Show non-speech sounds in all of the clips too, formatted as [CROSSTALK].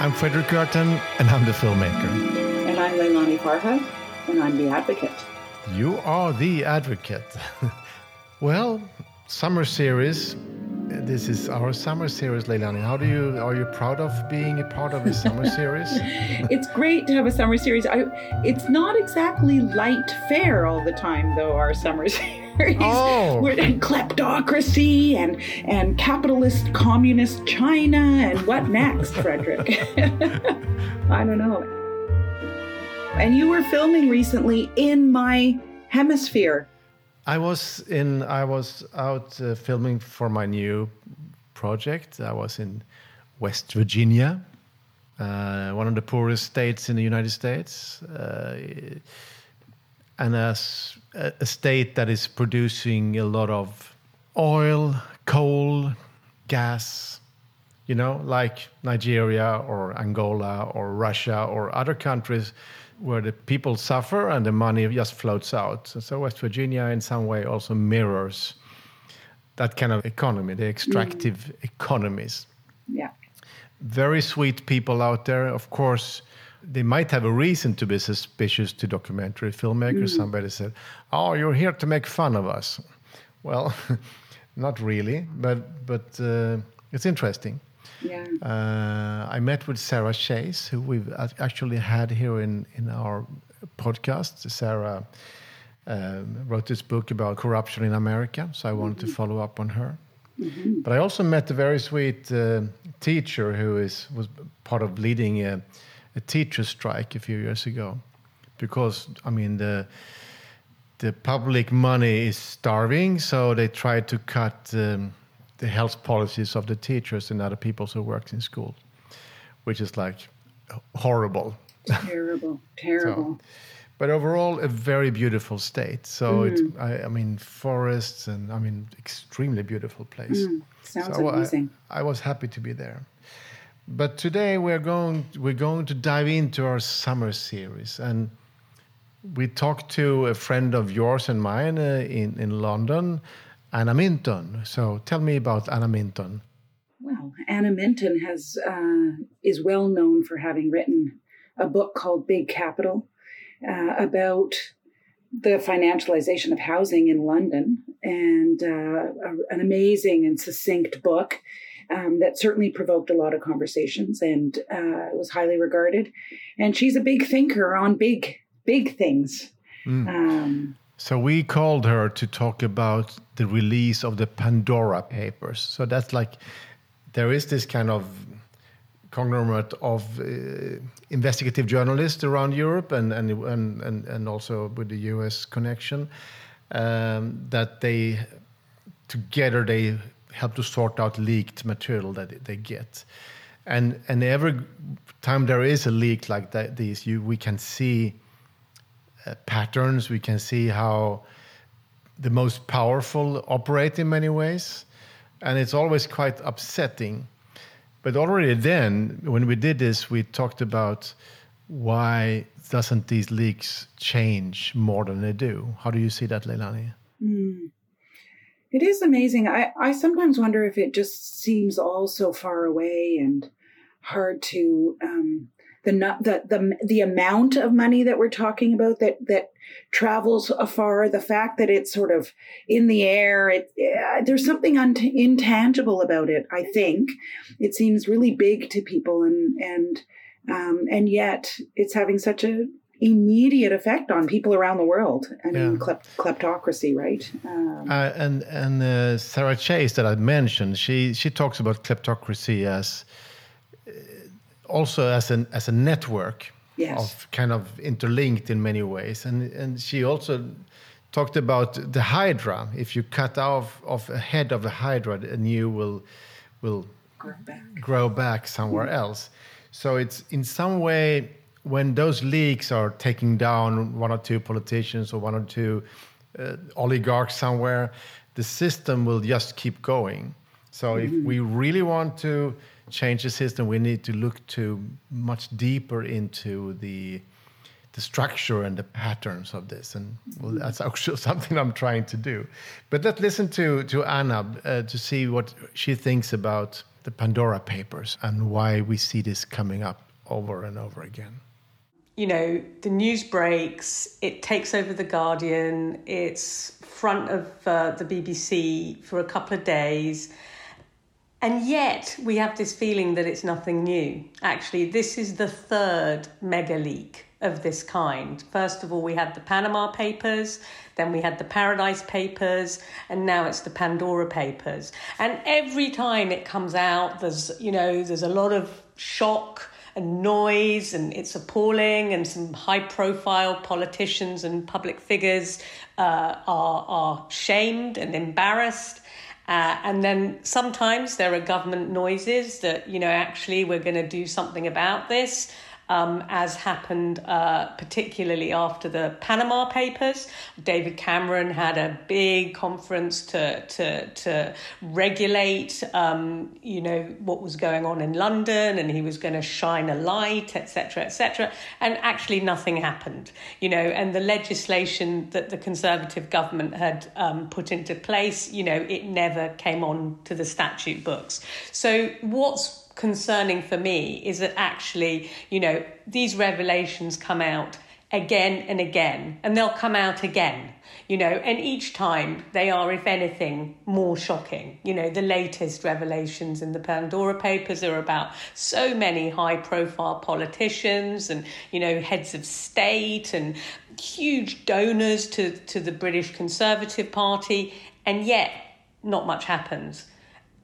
I'm Fredrik Gertten, and I'm the filmmaker. And I'm Leilani Farha, and I'm the advocate. You are the advocate. [LAUGHS] well, summer series. This is our summer series, Leilani. How do you are you proud of being a part of a summer [LAUGHS] series? it's great to have a summer series. I, it's not exactly light fare all the time, though. Our summer [LAUGHS] series, oh. we're in kleptocracy and and capitalist communist China and what next, Fredrik? [LAUGHS] I don't know. And you were filming recently in my hemisphere. I was in. I was out uh, filming for my new project. I was in West Virginia, uh, one of the poorest states in the United States, uh, and as a, state that is producing a lot of oil, coal, gas. You know, like Nigeria or Angola or Russia or other countries where the people suffer and the money just floats out. So West Virginia, in some way, also mirrors that kind of economy, the extractive mm. economies. Yeah. Very sweet people out there. Of course, they might have a reason to be suspicious to documentary filmmakers. Mm. Somebody said, "Oh, you're here to make fun of us." Well, [LAUGHS] not really, but but uh, it's interesting. Yeah. Uh, I met with Sarah Chayes, who we've actually had here in, in our podcast. Sarah uh, wrote this book about corruption in America, so I wanted mm-hmm. to follow up on her. Mm-hmm. But I also met a very sweet uh, teacher who is was part of leading a, a teacher strike a few years ago, because I mean the the public money is starving, so they tried to cut. Um, the health policies of the teachers and other people who work in school, which is like horrible. Terrible, [LAUGHS] terrible. so, but overall, a very beautiful state. So mm. it's, I, I, mean, forests and I mean, extremely beautiful place. Mm. Sounds so amazing. I, I was happy to be there. But today we're going we're going to dive into our summer series and we talked to a friend of yours and mine uh, in in London Anna Minton. So tell me about Anna Minton. Well, Anna Minton has uh, is well known for having written a book called Big Capital uh, about the financialization of housing in London, and uh, a, an amazing and succinct book. Um, that certainly provoked a lot of conversations and uh, was highly regarded. And she's a big thinker on big, big things. Mm. Um, so we called her to talk about the release of the Pandora Papers. So that's like there is this kind of conglomerate of uh, investigative journalists around Europe and and and and, and also with the U.S. connection um, that they together they help to sort out leaked material that they get. And and every time there is a leak like that, these you we can see uh, patterns. We can see how the most powerful operate in many ways, and it's always quite upsetting. But already then, when we did this, we talked about why doesn't these leaks change more than they do? How do you see that, Leilani? Mm. It is amazing. I, I sometimes wonder if it just seems all so far away and hard to um, the the the the amount of money that we're talking about that that travels afar, the fact that it's sort of in the air, it, uh, there's something un- intangible about it. I think it seems really big to people, and and um, and yet it's having such a immediate effect on people around the world. I mean, yeah. klep- kleptocracy, right? Um, uh, and and uh, Sarah Chayes that I mentioned, she she talks about kleptocracy as also as an as a network yes. of kind of interlinked in many ways. And and she also talked about the hydra. If you cut off of a head of a hydra, a new will will grow back, grow back somewhere mm. else. So it's in some way when those leaks are taking down one or two politicians or one or two uh, oligarchs somewhere, the system will just keep going. So if we really want to change the system, we need to look to much deeper into the the structure and the patterns of this. And well, that's actually [LAUGHS] something I'm trying to do. But let's listen to to Anna uh, to see what she thinks about the Pandora Papers and why we see this coming up over and over again? You know, the news breaks, it takes over The Guardian, it's front of uh, the BBC for a couple of days. And yet, we have this feeling that it's nothing new. Actually, this is the third mega leak of this kind. First of all, we had the Panama Papers, then we had the Paradise Papers, and now it's the Pandora Papers. And every time it comes out, there's, you know, there's a lot of shock and noise, and it's appalling, and some high profile politicians and public figures uh, are, are shamed and embarrassed. Uh, and then sometimes there are government noises that, you know, actually we're going to do something about this um, as happened uh, particularly after the Panama Papers. David Cameron had a big conference to to to regulate, um, you know, what was going on in London, and he was going to shine a light, etc., etc. And actually, nothing happened, you know. And the legislation that the Conservative government had um, put into place, you know, it never came on to the statute books. So what's concerning for me is that actually, you know, these revelations come out again and again, and they'll come out again, you know, and each time they are, if anything, more shocking. You know, the latest revelations in the Pandora Papers are about so many high profile politicians and, you know, heads of state and huge donors to, to the British Conservative Party, and yet not much happens.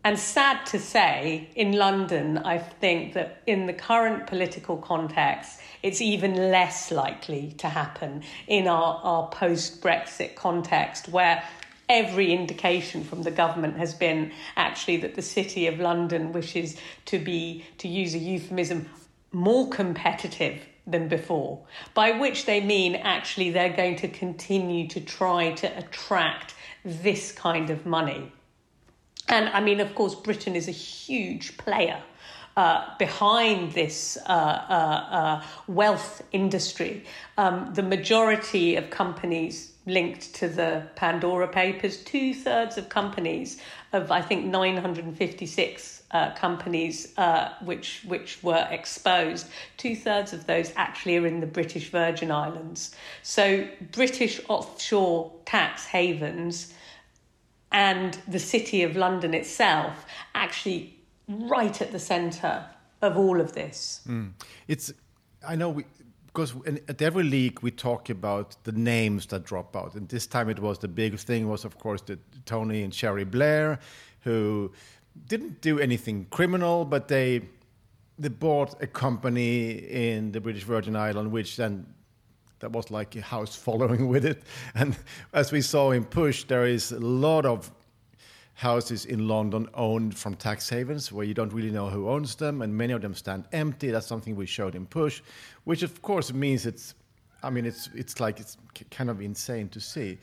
And sad to say, in London, I think that in the current political context, it's even less likely to happen in our, our post Brexit context, where every indication from the government has been actually that the City of London wishes to be, to use a euphemism, more competitive than before, by which they mean actually they're going to continue to try to attract this kind of money. And I mean, of course, Britain is a huge player uh, behind this uh, uh, uh, wealth industry. Um, the majority of companies linked to the Pandora Papers, two thirds of companies, of I think 956 uh, companies uh, which which were exposed. Two thirds of those actually are in the British Virgin Islands. So British offshore tax havens and the City of London itself actually right at the centre of all of this. Mm. It's, I know we, because at every leak we talk about the names that drop out, and this time it was the big thing was of course the Tony and Cherie Blair, who didn't do anything criminal, but they they bought a company in the British Virgin Islands, which then that was like a house following [LAUGHS] with it. And as we saw in Push, there is a lot of houses in London owned from tax havens where you don't really know who owns them, and many of them stand empty. That's something we showed in Push, which of course means it's, I mean, it's it's like it's kind of insane to see.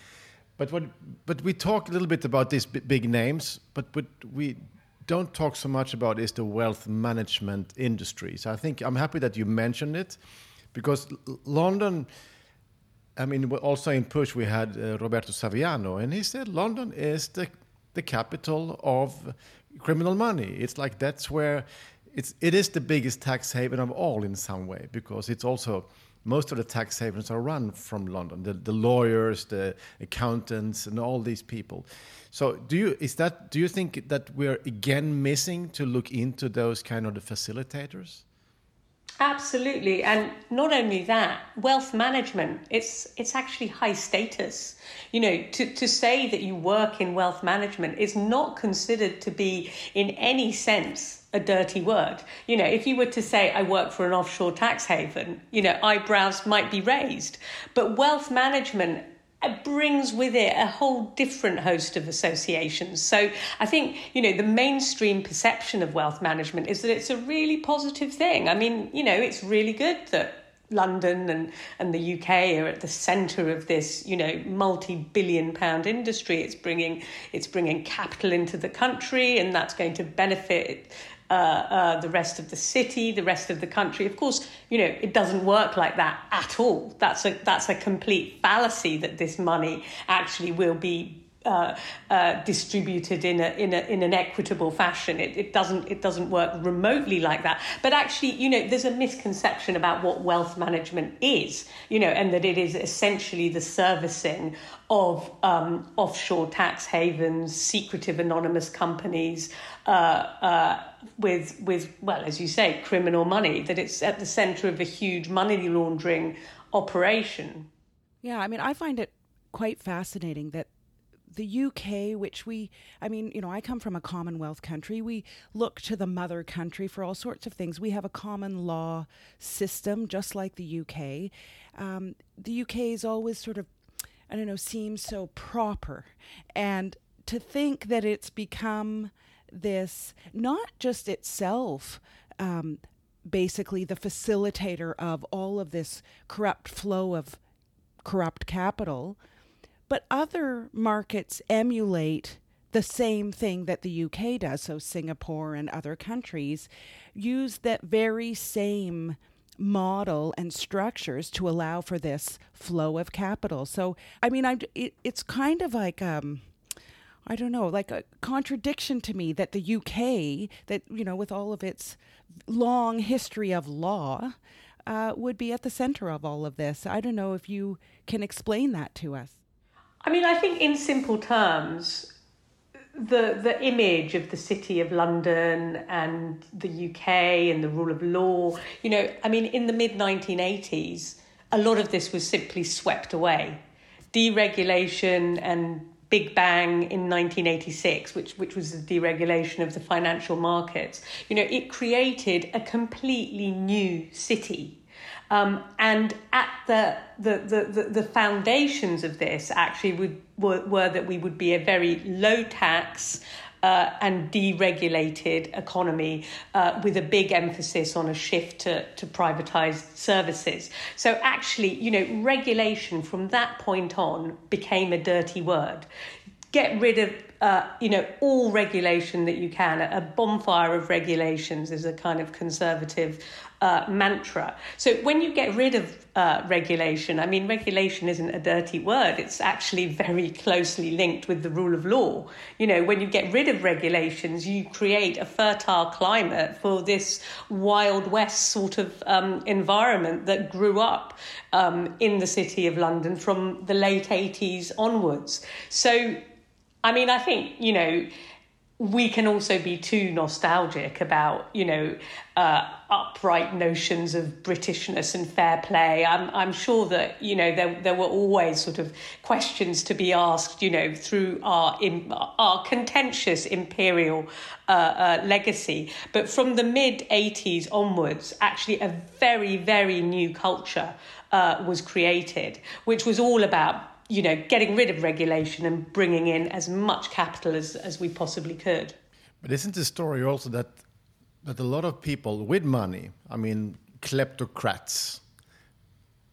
But what, but we talk a little bit about these big names, but what we don't talk so much about is the wealth management industry. So I think I'm happy that you mentioned it, because London I mean, also in Push, we had uh, Roberto Saviano, and he said London is the, the capital of criminal money. It's like that's where it's, it is the biggest tax haven of all in some way, because it's also most of the tax havens are run from London. The, the lawyers, the accountants, and all these people. So, do you is that do you think that we're again missing to look into those kind of the facilitators? Absolutely, and not only that, wealth management. It's it's actually high status. You know, to to say that you work in wealth management is not considered to be in any sense a dirty word. You know, if you were to say I work for an offshore tax haven, you know, eyebrows might be raised. But wealth management brings with it a whole different host of associations. So I think, you know, the mainstream perception of wealth management is that it's a really positive thing. I mean, you know, it's really good that London and, and the UK are at the centre of this, you know, multi-billion pound industry. It's bringing it's bringing capital into the country, and that's going to benefit uh, uh, the rest of the city, the rest of the country. Of course, you know it doesn't work like that at all. That's a that's a complete fallacy that this money actually will be uh, uh, distributed in a, in a in an equitable fashion. It, it doesn't it doesn't work remotely like that. But actually, you know, there's a misconception about what wealth management is. You know, and that it is essentially the servicing of um, offshore tax havens, secretive anonymous companies. Uh, uh, with with well, as you say, criminal money. That it's at the centre of a huge money laundering operation. Yeah, I mean, I find it quite fascinating that the UK, which we, I mean, you know, I come from a Commonwealth country. We look to the mother country for all sorts of things. We have a common law system, just like the UK. Um, the UK is always sort of, I don't know, seems so proper. And to think that it's become this, not just itself, um, basically the facilitator of all of this corrupt flow of corrupt capital but other markets emulate the same thing that the UK does. So Singapore and other countries use that very same model and structures to allow for this flow of capital. So I mean, I it, it's kind of like um, I don't know, like a contradiction to me that the UK, that you know, with all of its long history of law, uh, would be at the center of all of this. I don't know if you can explain that to us. I mean, I think in simple terms, the the image of the city of London and the UK and the rule of law, you know, I mean, in the mid 1980s, a lot of this was simply swept away. Deregulation and Big Bang in 1986, which which was the deregulation of the financial markets. You know, it created a completely new city um, and at the, the, the, the, foundations of this actually would, were, were that we would be a very low tax, uh, and deregulated economy uh, with a big emphasis on a shift to, to privatized services. So, actually, you know, regulation from that point on became a dirty word. Get rid of uh, you know, all regulation that you can. A bonfire of regulations is a kind of conservative uh, mantra. So when you get rid of uh, regulation, I mean, regulation isn't a dirty word. It's actually very closely linked with the rule of law. You know, when you get rid of regulations, you create a fertile climate for this Wild West sort of um, environment that grew up um, in the city of London from the late 80s onwards. So I mean, I think, you know, we can also be too nostalgic about, you know, uh, upright notions of Britishness and fair play. I'm, I'm sure that, you know, there, there were always sort of questions to be asked, you know, through our, our contentious imperial uh, uh, legacy. But from the mid 80s onwards, actually a very, very new culture uh, was created, which was all about you know, getting rid of regulation and bringing in as much capital as, as we possibly could. But isn't the story also that that a lot of people with money, I mean, kleptocrats,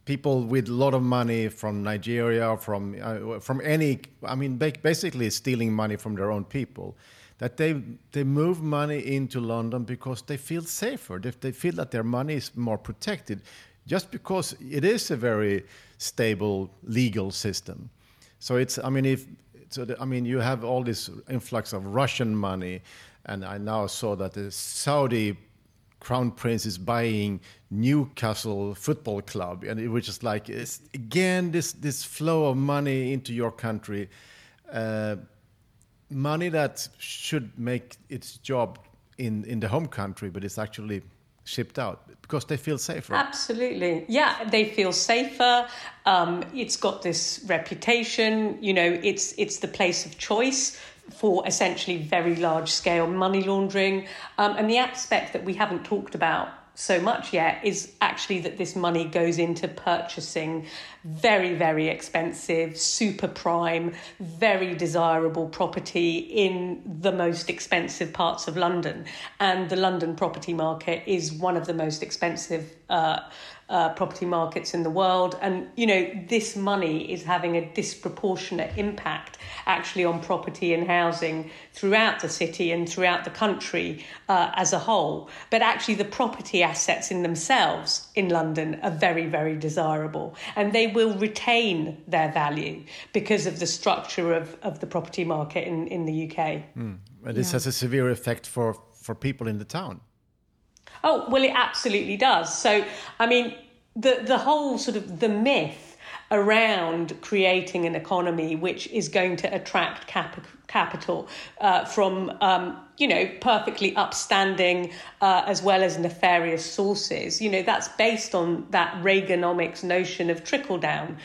people with a lot of money from Nigeria, from uh, from any, I mean, basically stealing money from their own people, that they they move money into London because they feel safer. They, they feel that their money is more protected just because it is a very stable legal system. So it's, I mean, if, so the, I mean, you have all this influx of Russian money, and I now saw that the Saudi crown prince is buying Newcastle Football Club, and it was just like it's, again this this flow of money into your country, uh, money that should make its job in in the home country, but it's actually shipped out because they feel safer. Absolutely. Yeah, they feel safer. Um, it's got this reputation, you know, it's it's the place of choice for essentially very large scale money laundering. Um, and the aspect that we haven't talked about so much yet is actually that this money goes into purchasing very, very expensive, super prime, very desirable property in the most expensive parts of London. And the London property market is one of the most expensive. Uh, uh, property markets in the world. And, you know, this money is having a disproportionate impact actually on property and housing throughout the city and throughout the country uh, as a whole. But actually, the property assets in themselves in London are very, very desirable and they will retain their value because of the structure of, of the property market in, in the UK. Mm. And this yeah. has a severe effect for, for people in the town. Oh, well, it absolutely does. So, I mean, the, the whole sort of the myth around creating an economy which is going to attract cap- capital uh, from, um, you know, perfectly upstanding uh, as well as nefarious sources. You know, that's based on that Reaganomics notion of trickle down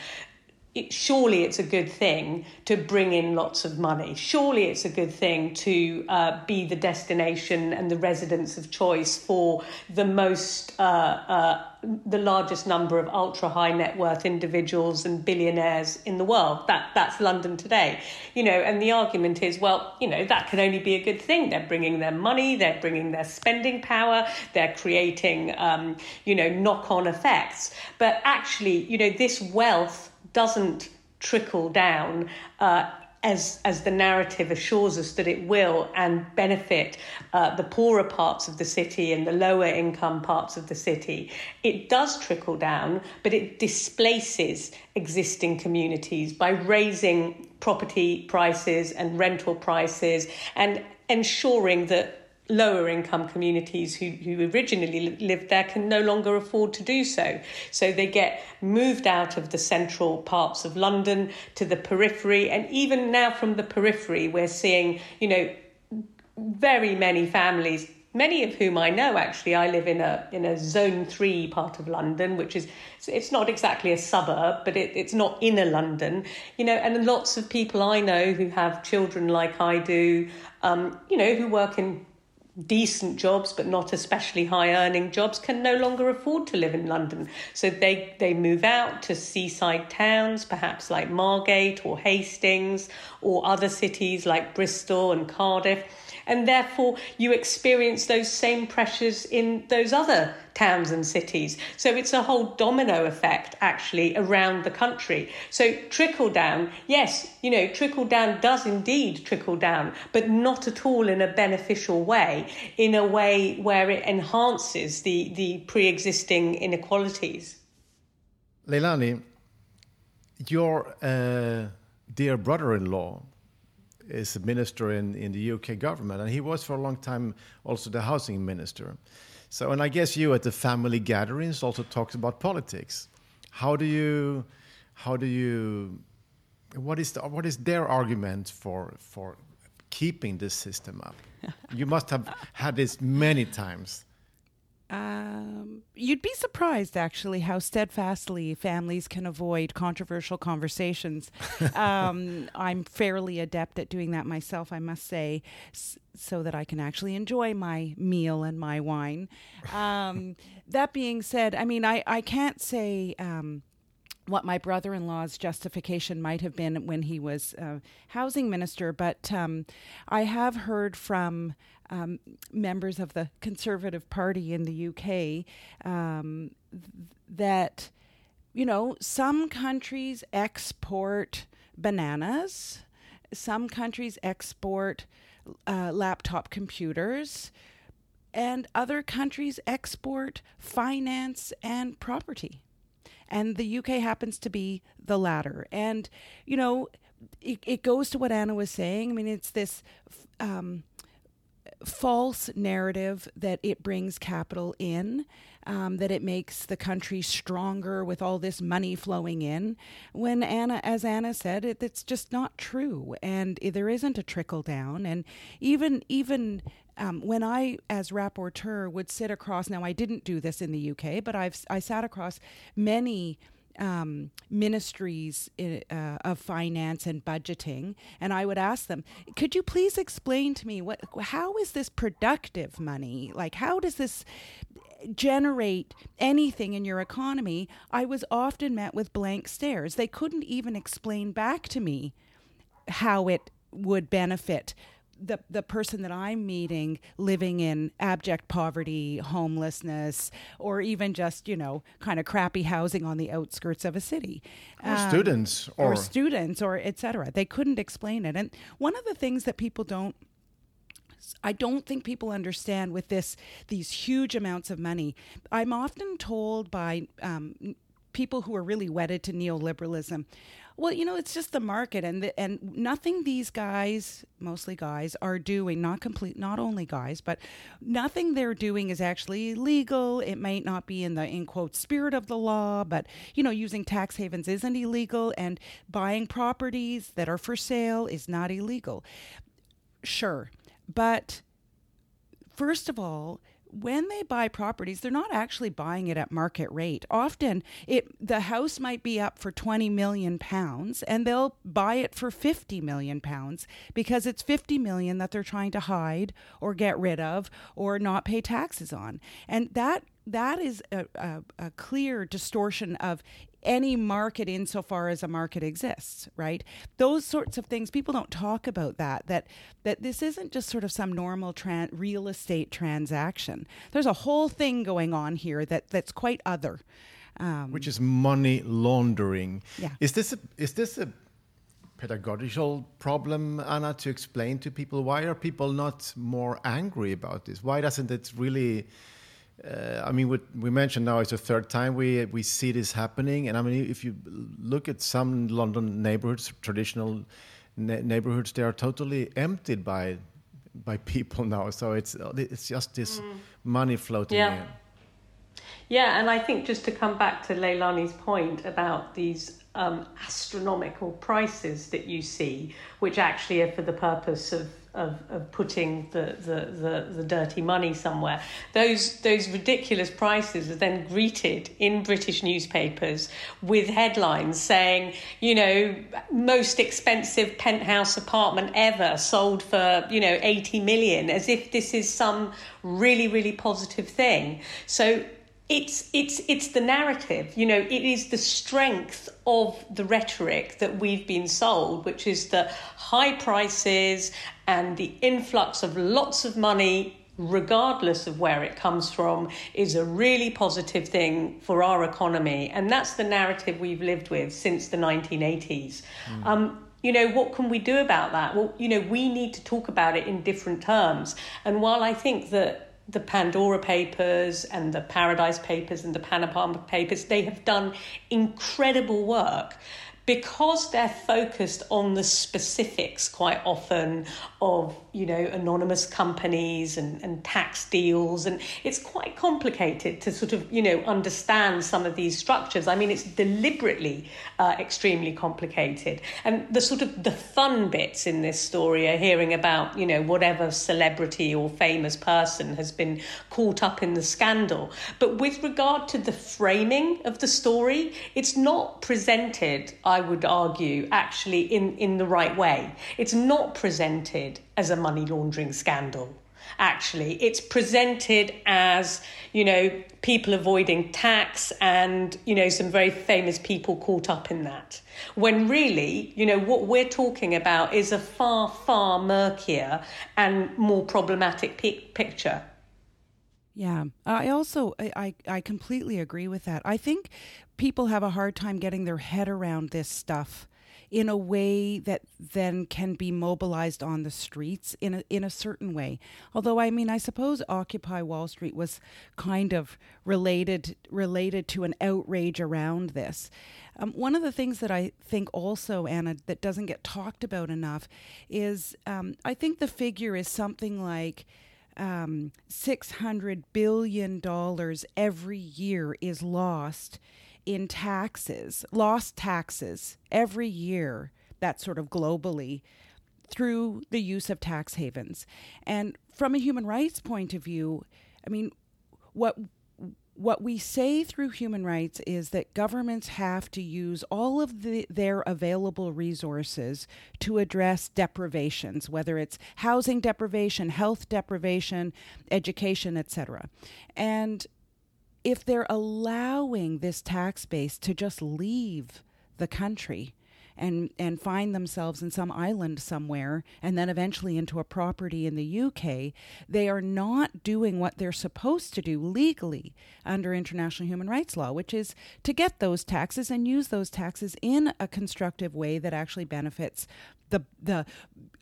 it, surely it's a good thing to bring in lots of money. Surely it's a good thing to uh, be the destination and the residence of choice for the most, uh, uh, the largest number of ultra high net worth individuals and billionaires in the world. That that's London today, you know. And the argument is, well, you know, that can only be a good thing. They're bringing their money, they're bringing their spending power, they're creating, um, you know, knock on effects. But actually, you know, this wealth doesn't trickle down uh, as as the narrative assures us that it will and benefit uh, the poorer parts of the city and the lower income parts of the city. It does trickle down, but it displaces existing communities by raising property prices and rental prices and ensuring that lower income communities who, who originally lived there can no longer afford to do so. So they get moved out of the central parts of London to the periphery. And even now from the periphery, we're seeing, you know, very many families many of whom I know actually I live in a in a zone 3 part of London which is it's not exactly a suburb but it, it's not inner London you know and lots of people I know who have children like I do um, you know who work in decent jobs but not especially high earning jobs can no longer afford to live in London. So they they move out to seaside towns perhaps like Margate or Hastings or other cities like Bristol and Cardiff. And therefore you experience those same pressures in those other towns and cities. So it's a whole domino effect actually around the country. So trickle down, yes, you know, trickle down does indeed trickle down, but not at all in a beneficial way, in a way where it enhances the, the pre existing inequalities. Leilani, your uh, dear brother in law is a minister in, in the UK government, and he was for a long time also the housing minister. So, and I guess you at the family gatherings also talked about politics. How do you, how do you, what is the, what is their argument for for keeping this system up? [LAUGHS] you must have had this many times. Um, you'd be surprised, actually, how steadfastly families can avoid controversial conversations. [LAUGHS] um, I'm fairly adept at doing that myself, I must say, s- so that I can actually enjoy my meal and my wine. Um, that being said, I mean, I, I can't say. What my brother in law's justification might have been when he was uh, housing minister, but um, I have heard from um, members of the Conservative Party in the UK um, th- that, you know, some countries export bananas, some countries export uh, laptop computers, and other countries export finance and property. And the UK happens to be the latter. And, you know, it, it goes to what Anna was saying. I mean, it's this. Um, false narrative that it brings capital in, um, that it makes the country stronger with all this money flowing in. When Anna, as Anna said, it, it's just not true, and there isn't a trickle down. And even even um, when I, as rapporteur, would sit across. Now, I didn't do this in the UK, but I've I sat across many um, ministries uh, of finance and budgeting, and I would ask them, "Could you please explain to me what? How is this productive money? Like, how does this?" generate anything in your economy, I was often met with blank stares. They couldn't even explain back to me how it would benefit the the person that I'm meeting living in abject poverty, homelessness, or even just you know kind of crappy housing on the outskirts of a city, or um, students, or, or students, or etc. They couldn't explain it, and one of the things that people don't I don't think people understand with this these huge amounts of money. I'm often told by um, people who are really wedded to neoliberalism, well, you know, it's just the market, and the, and nothing these guys, mostly guys, are doing. Not complete, not only guys, but nothing they're doing is actually legal. It might not be in the in quote spirit of the law, but you know, using tax havens isn't illegal, and buying properties that are for sale is not illegal. Sure, but first of all, when they buy properties, they're not actually buying it at market rate. Often, it the house might be up for 20 million pounds and they'll buy it for 50 million pounds because it's 50 million that they're trying to hide or get rid of or not pay taxes on. And that that is a, a, a clear distortion of any market insofar as a market exists, right? Those sorts of things people don't talk about that that that this isn't just sort of some normal tran- real estate transaction. There's a whole thing going on here that that's quite other. Um, Which is money laundering. Yeah. Is this a, is this a pedagogical problem, Anna, to explain to people why are people not more angry about this? Why doesn't it really uh, I mean, we, we mentioned now it's the third time we we see this happening, and I mean, if you look at some London neighborhoods, traditional neighborhoods, they are totally emptied by by people [LAUGHS] now. So it's it's just this mm. money floating yeah. in. Yeah, and I think just to come back to Leilani's point about these um, astronomical prices that you see, which actually are for the purpose of of, of putting the, the, the, the dirty money somewhere. Those, those ridiculous prices are then greeted in British newspapers with headlines saying, you know, most expensive penthouse apartment ever sold for, you know, 80 million, as if this is some really, really positive thing. So it's it's it's the narrative you know it is the strength of the rhetoric that we've been sold which is the high prices and the influx of lots of money regardless of where it comes from is a really positive thing for our economy. And that's the narrative we've lived with since the 1980s mm. um, you know what can we do about that? Well you know we need to talk about it in different terms. And while i think that the Pandora Papers and the Paradise Papers and the Panama Papers, they have done incredible work because they're focused on the specifics quite often of you know anonymous companies and, and tax deals and it's quite complicated to sort of you know understand some of these structures. I mean it's deliberately uh, extremely complicated. And the sort of the fun bits in this story are hearing about you know whatever celebrity or famous person has been caught up in the scandal. But with regard to the framing of the story it's not presented would argue, actually in, in the right way. It's not presented as a money laundering scandal. Actually, it's presented as, you know, people avoiding tax and, you know, some very famous people caught up in that. When really, you know, what we're talking about is a far, far murkier and more problematic picture. Yeah, I also I, I completely agree with that. I think people have a hard time getting their head around this stuff in a way that then can be mobilized on the streets in a, in a certain way. Although I mean, I suppose Occupy Wall Street was kind of related related to an outrage around this. Um, one of the things that I think also Anna that doesn't get talked about enough is um, I think the figure is something like. Um, $600 billion every year is lost in taxes, lost taxes every year, that sort of globally, through the use of tax havens. And from a human rights point of view, I mean, what what we say through human rights is that governments have to use all of the, their available resources to address deprivations, whether it's housing deprivation, health deprivation, education, etc. And if they're allowing this tax base to just leave the country and and find themselves in some island somewhere and then eventually into a property in the UK, they are not doing what they're supposed to do legally under international human rights law, which is to get those taxes and use those taxes in a constructive way that actually benefits the the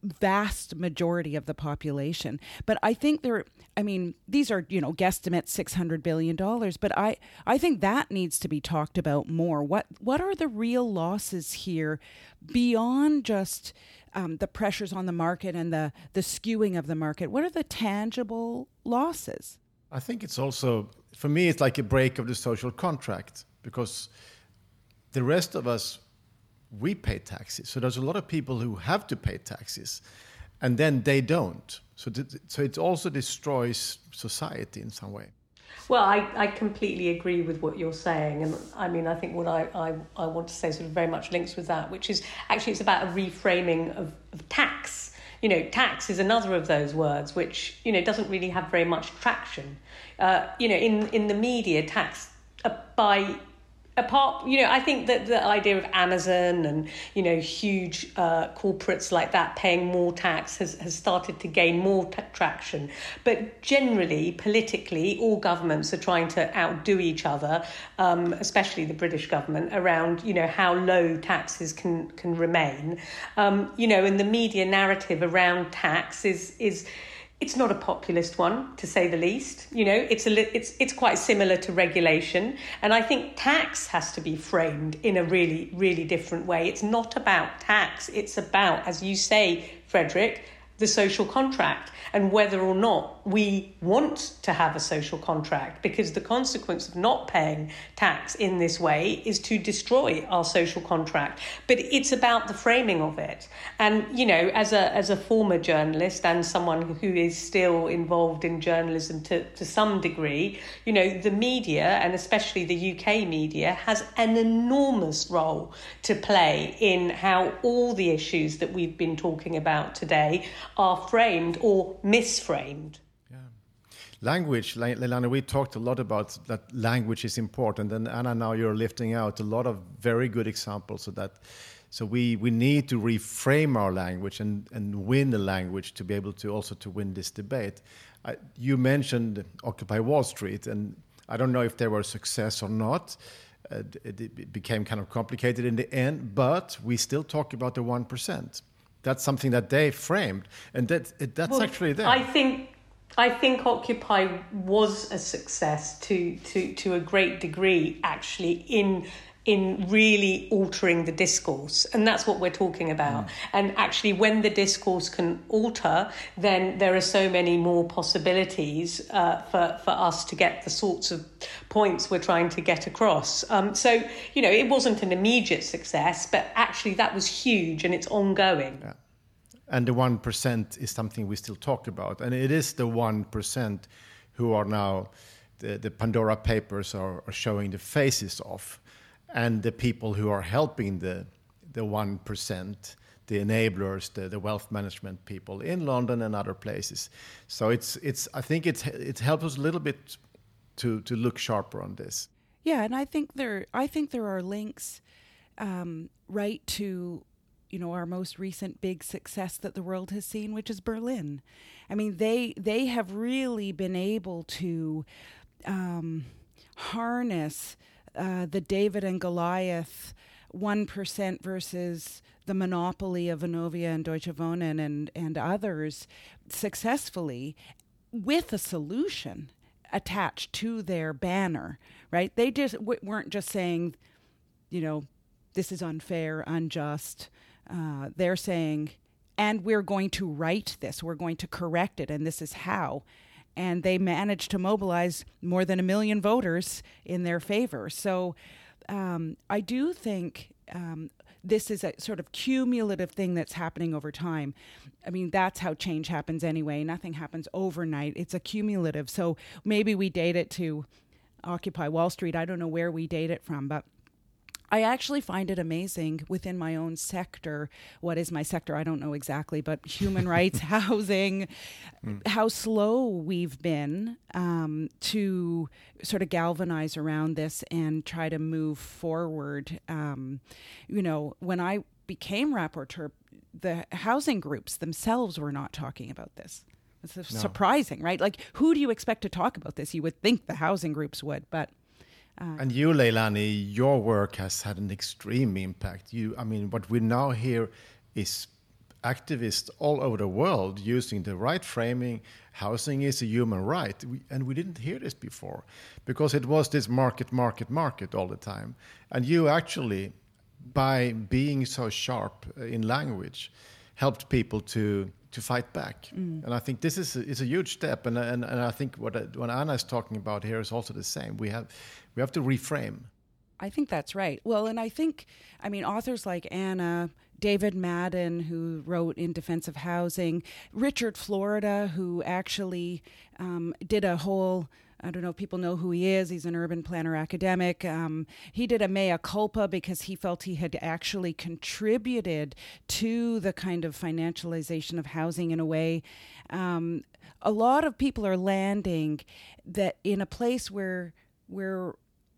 vast majority of the population. But I think there I mean, these are, you know, guesstimates six hundred billion dollars, but I, I think that needs to be talked about more. What what are the real losses here beyond just um, the pressures on the market and the, the skewing of the market? What are the tangible losses? I think it's also for me it's like a break of the social contract because the rest of us we pay taxes. So there's a lot of people who have to pay taxes, and then they don't. So, th- so it also destroys society in some way. Well, I, I completely agree with what you're saying. And I mean, I think what I, I, I want to say sort of very much links with that, which is actually it's about a reframing of, of tax. You know, tax is another of those words which, you know, doesn't really have very much traction. Uh, you know, in, in the media, tax uh, by apart you know i think that the idea of amazon and you know huge uh, corporates like that paying more tax has, has started to gain more t- traction. But generally politically all governments are trying to outdo each other um, especially the british government around you know how low taxes can can remain. Um, you know and the media narrative around tax is is it's not a populist one to say the least. You know it's a it's it's quite similar to regulation. And i think tax has to be framed in a really really different way. It's not about tax. It's about as you say fredrik the social contract and whether or not we want to have a social contract because the consequence of not paying tax in this way is to destroy our social contract. But it's about the framing of it. And you know as a as a former journalist and someone who is still involved in journalism to to some degree you know the media and especially the UK media has an enormous role to play in how all the issues that we've been talking about today are framed or misframed. Yeah. Language, Leilani, we talked a lot about that language is important. And Anna, now you're lifting out a lot of very good examples of that. So we, we need to reframe our language and, and win the language to be able to also to win this debate. I, you mentioned Occupy Wall Street, and I don't know if they were a success or not. Uh, it, it, became kind of complicated in the end, but we still talk about the 1% that's something that they framed, and that that's well, actually there. I think I think Occupy was a success to to to a great degree, actually in in really altering the discourse and that's what we're talking about. Mm. and actually when the discourse can alter then there are so many more possibilities uh, for, for us to get the sorts of points we're trying to get across. Um, so you know it wasn't an immediate success but actually that was huge and it's ongoing. Yeah. And the 1% is something we still talk about. And it is the 1% who are now, the, the Pandora Papers are, are, showing the faces of, and the people who are helping the, the 1%, the enablers, the, the wealth management people in London and other places. So it's, it's, I think it's, it helps us a little bit to, to look sharper on this. Yeah, and I think there, I think there are links um, right to you know our most recent big success that the world has seen which is Berlin i mean they they have really been able to um, harness uh, the david and goliath 1% versus the monopoly of Vonovia and Deutsche Wohnen and, and others successfully with a solution attached to their banner, right? They just w- weren't just saying, you know, this is unfair, unjust, uh, they're saying, and we're going to right this, we're going to correct it, and this is how. And they managed to mobilize more than a million voters in their favor. So um, I do think um, this is a sort of cumulative thing that's happening over time. I mean, that's how change happens anyway. Nothing happens overnight, it's a cumulative. So maybe we date it to Occupy Wall Street. I don't know where we date it from, but I actually find it amazing within my own sector. What is my sector? I don't know exactly, but human [LAUGHS] rights, housing, mm. how slow we've been um, to sort of galvanize around this and try to move forward. Um, you know, when I became rapporteur, the housing groups themselves were not talking about this. It's no. surprising, right? Like, who do you expect to talk about this? You would think the housing groups would, but. Uh, and you, Leilani, your work has had an extreme impact. You, I mean, what we now hear is activists all over the world using the right framing. Housing is a human right, we, and we didn't hear this before because it was this market, market, market all the time. And you actually, by being so sharp in language, helped people to to fight back. Mm. And I think this is a, is a huge step. And, and, and I think what, what Anna is talking about here is also the same. We have, we have to reframe. I think that's right. Well, and I think, I mean, authors like Anna, David Madden, who wrote In Defense of Housing, Richard Florida, who actually um, did a whole I don't know if people know who he is. He's an urban planner academic. Um, he did a mea culpa because he felt he had actually contributed to the kind of financialization of housing in a way. Um, a lot of people are landing that in a place where where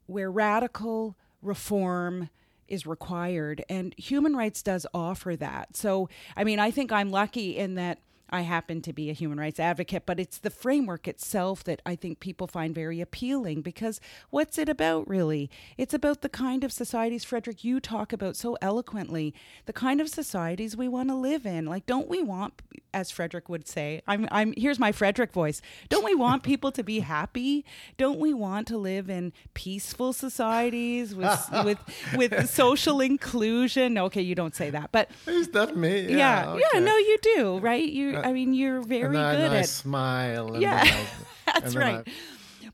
where radical reform is required and human rights does offer that so i mean i think i'm lucky in that I happen to be a human rights advocate, but it's the framework itself that I think people find very appealing because what's it about really? It's about the kind of societies, Fredrik, you talk about so eloquently, the kind of societies we want to live in. Like, don't we want, as Fredrik would say, I'm, I'm, here's my Fredrik voice. Don't we want people to be happy? Don't we want to live in peaceful societies with, with, with [LAUGHS] social inclusion? Okay, you don't say that, but. Is that me? Yeah. Yeah, okay. yeah no, you do, right? You, I mean, you're very and good I at smile. yeah, I, [LAUGHS] that's right.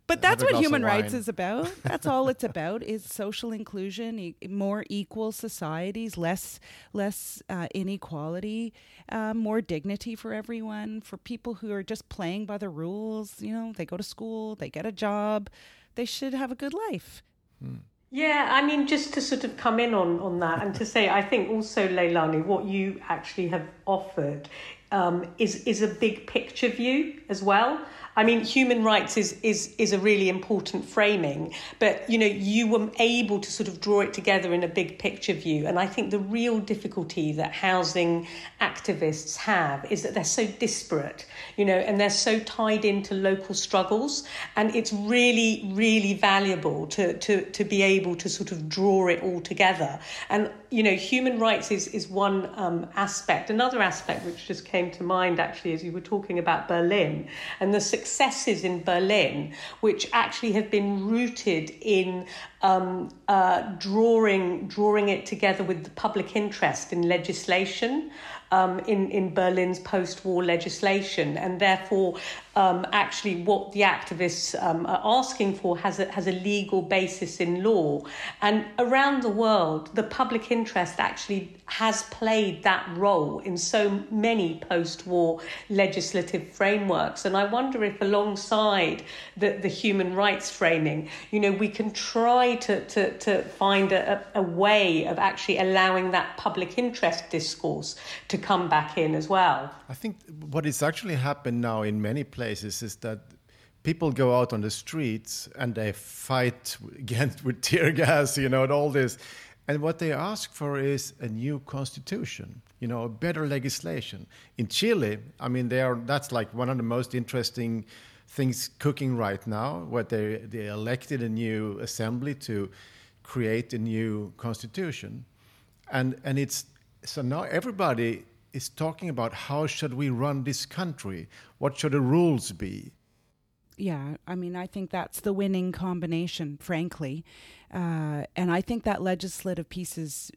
but that's what human rights is about. [LAUGHS] That's all it's about: is social inclusion, e- more equal societies, less less uh, inequality, uh, more dignity for everyone. For people who are just playing by the rules, you know, they go to school, they get a job, they should have a good life. Hmm. Yeah, I mean, just to sort of come in on, on that and to say, I think also, Leilani, what you actually have offered um, is is a big picture view as well. I mean, human rights is is is a really important framing, but you know, you were able to sort of draw it together in a big picture view. And I think the real difficulty that housing activists have is that they're so disparate, you know, and they're so tied into local struggles. And it's really, really valuable to to to be able to sort of draw it all together. And you know, human rights is is one um, aspect. Another aspect which just came to mind actually as you were talking about Berlin and the successes in Berlin, which actually have been rooted in um, uh, drawing drawing it together with the public interest in legislation um, in, in Berlin's post war legislation. And therefore, um, actually, what the activists um, are asking for has a, has a legal basis in law. And around the world, the public interest actually has played that role in so many post war legislative frameworks. And I wonder if, alongside the, the human rights framing, you know, we can try to, to, to find a, a way of actually allowing that public interest discourse to come back in as well. I think what is actually happened now in many places is that people go out on the streets and they fight against [LAUGHS] with tear gas, you know, and all this. And what they ask for is a new constitution, you know, a better legislation. In Chile, I mean, they are, that's like one of the most interesting things cooking right now, where they, they elected a new assembly to create a new constitution. And, and it's, so now everybody is talking about how should we run this country? What should the rules be? Yeah, I mean, I think that's the winning combination, frankly. Uh, and I think that legislative piece is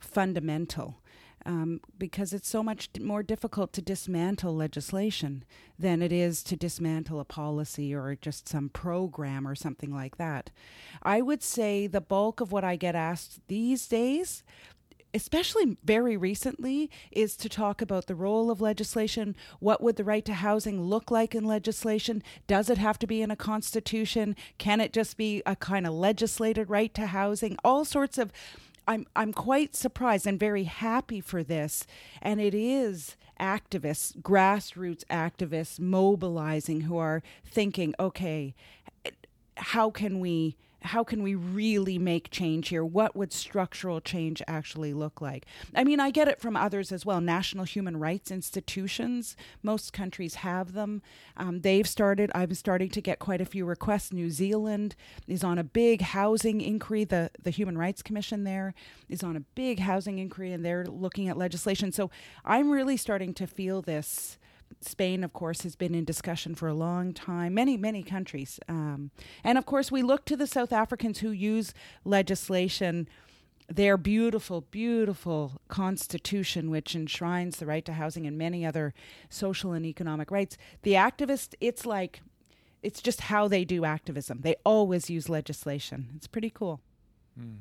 fundamental um, because it's so much more difficult to dismantle legislation than it is to dismantle a policy or just some program or something like that. I would say the bulk of what I get asked these days especially very recently, is to talk about the role of legislation. What would the right to housing look like in legislation? Does it have to be in a constitution? Can it just be a kind of legislated right to housing? All sorts of. I'm I'm quite surprised and very happy for this, and it is activists, grassroots activists mobilizing who are thinking, okay, how can we how can we really make change here? What would structural change actually look like? I mean, I get it from others as well. National human rights institutions, most countries have them. Um, they've started, I'm starting to get quite a few requests. New Zealand is on a big housing inquiry. The, the Human Rights Commission there is on a big housing inquiry and they're looking at legislation. So I'm really starting to feel this Spain, of course, has been in discussion for a long time, many, many countries. Um, and of course, we look to the South Africans who use legislation, their beautiful, beautiful constitution, which enshrines the right to housing and many other social and economic rights. The activist, it's like, it's just how they do activism. They always use legislation. It's pretty cool. Mm.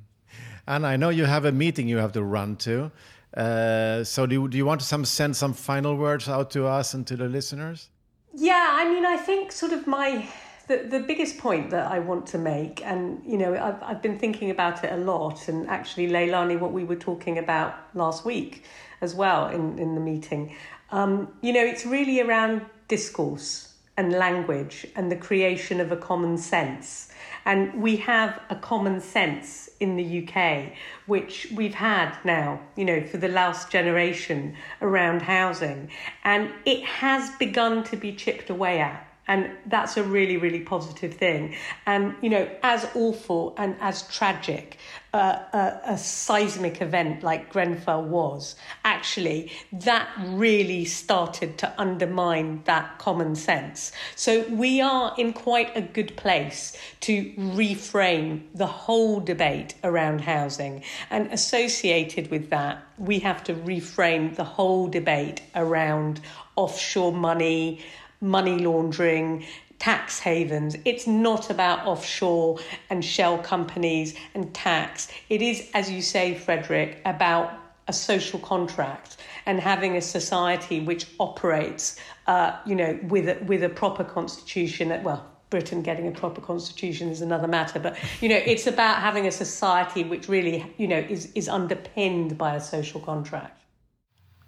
And I know you have a meeting you have to run to. Uh, so do you, do you want to some, send some final words out to us and to the listeners? Yeah, I mean, I think sort of my the, the biggest point that I want to make, and you know, I've, I've been thinking about it a lot, and actually, Leilani, what we were talking about last week as well in, in the meeting, um, you know, it's really around discourse and language and the creation of a common sense. And we have a common sense in the UK, which we've had now, you know, for the last generation around housing. And it has begun to be chipped away at. And that's a really, really positive thing. And, you know, as awful and as tragic a, a seismic event like Grenfell was, actually, that really started to undermine that common sense. So we are in quite a good place to reframe the whole debate around housing. And associated with that, we have to reframe the whole debate around offshore money money laundering, tax havens. It's not about offshore and shell companies and tax. It is, as you say, Fredrik, about a social contract and having a society which operates, uh, you know, with a, with a proper constitution. Well, Britain getting a proper constitution is another matter, but you know, it's about having a society which really, you know, is is underpinned by a social contract.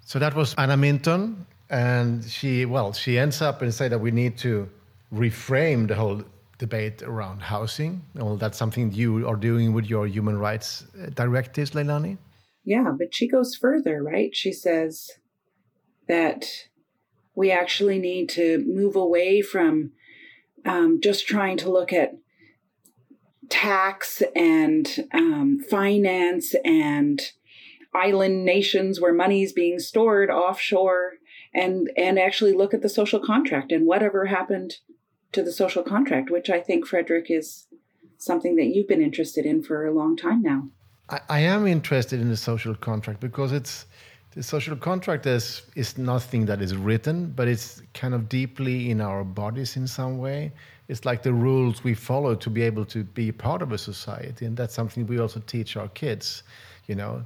So that was Anna Minton, and she well she ends up and say that we need to reframe the whole debate around housing. Well that's something you are doing with your human rights uh, directives leilani? Yeah but she goes further right? She says that we actually need to move away from um, just trying to look at tax and um, finance and island nations where money is being stored offshore and and actually look at the social contract and whatever happened to the social contract, which I think Fredrik is something that you've been interested in for a long time now. I, I am interested in the social contract because it's the social contract is is nothing that is written, but it's kind of deeply in our bodies in some way. It's like the rules we follow to be able to be part of a society, and that's something we also teach our kids. You know,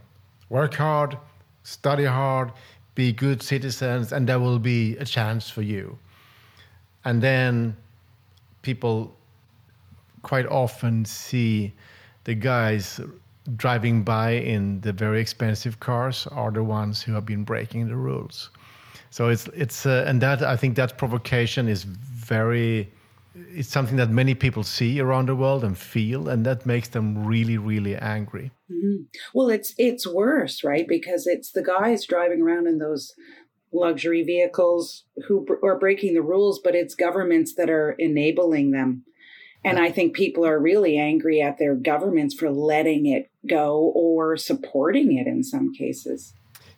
work hard, study hard, be good citizens, and there will be a chance for you. And then people quite often see the guys driving by in the very expensive cars are the ones who have been breaking the rules. So it's it's uh, and that I think that provocation is very it's something that many people see around the world and feel, and that makes them really, really angry. Mm-hmm. Well, it's it's worse, right? Because it's the guys driving around in those luxury vehicles who are breaking the rules, but it's governments that are enabling them. And I think people are really angry at their governments for letting it go or supporting it in some cases.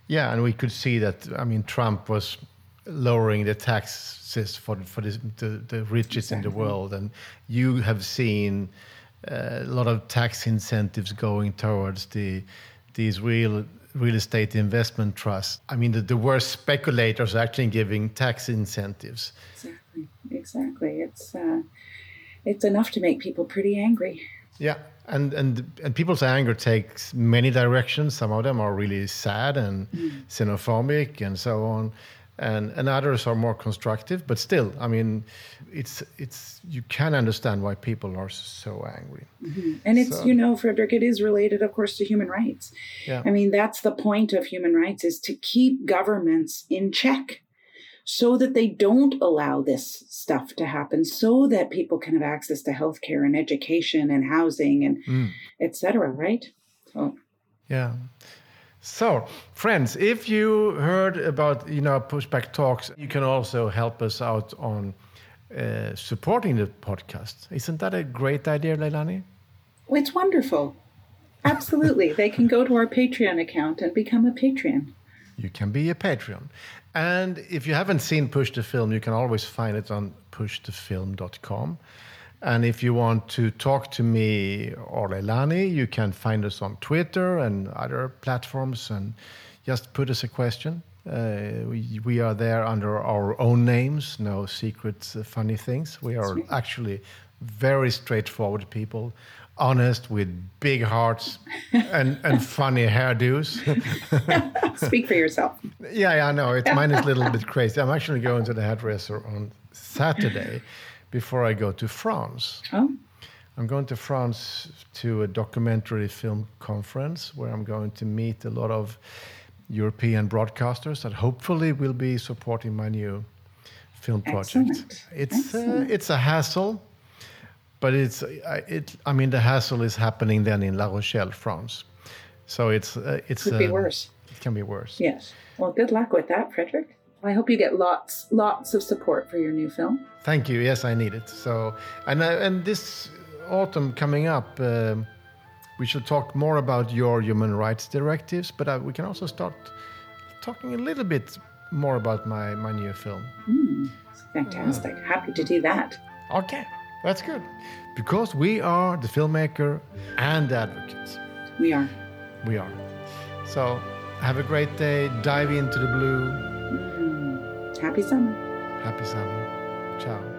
Yeah, and we could see that. I mean, Trump was lowering the taxes for for the, the, the richest exactly. in the world, and you have seen uh, a lot of tax incentives going towards the these real real estate investment trusts. I mean, the, the worst speculators are actually giving tax incentives. Exactly, exactly. It's uh, it's enough to make people pretty angry. Yeah, and and and people's anger takes many directions. Some of them are really sad and mm. xenophobic and so on and and others are more constructive. But still, I mean, it's it's you can understand why people are so angry. Mm-hmm. And it's so, you know, Fredrik, it is related, of course, to human rights. Yeah. I mean, that's the point of human rights is to keep governments in check. so that they don't allow this stuff to happen, so that people can have access to healthcare and education and housing and Mm. etc. Right? So Yeah. So, friends, if you heard about you know pushback talks, you can also help us out on uh, supporting the podcast. Isn't that a great idea, Leilani? it's wonderful. Absolutely, they can go to our Patreon account and become a Patreon. You can be a Patreon. And if you haven't seen Push the Film, you can always find it on pushthefilm.com. And if you want to talk to me or Leilani, you can find us on Twitter and other platforms and just put us a question. Uh, we, we are there under our own names, no secret uh, funny things. We are actually very straightforward people, honest with big hearts and, and [LAUGHS] funny hairdos. [LAUGHS] Speak for yourself. Yeah, yeah, I know. It's [LAUGHS] mine is a little bit crazy. I'm actually going to the hairdresser on Saturday before I go to France. Oh, I'm going to France to a documentary film conference where I'm going to meet a lot of European broadcasters that hopefully will be supporting my new film project. Excellent. It's uh, it's a hassle, but it's I- it. I mean, the hassle is happening then in La Rochelle, France. So it's uh, it's could be um, worse. It can be worse. Yes. Well, good luck with that, Fredrik. I hope you get lots, lots of support for your new film. Thank you. Yes, I need it. So, and uh, and this autumn coming up, um, we should talk more about your human rights directives, but uh, we can also start talking a little bit more about my my new film. Fantastic. Happy to do that. Okay, that's good, because we are the filmmaker and the advocates. We are. We are. So, have a great day. Dive into the blue. Happy summer. Happy summer. Ciao.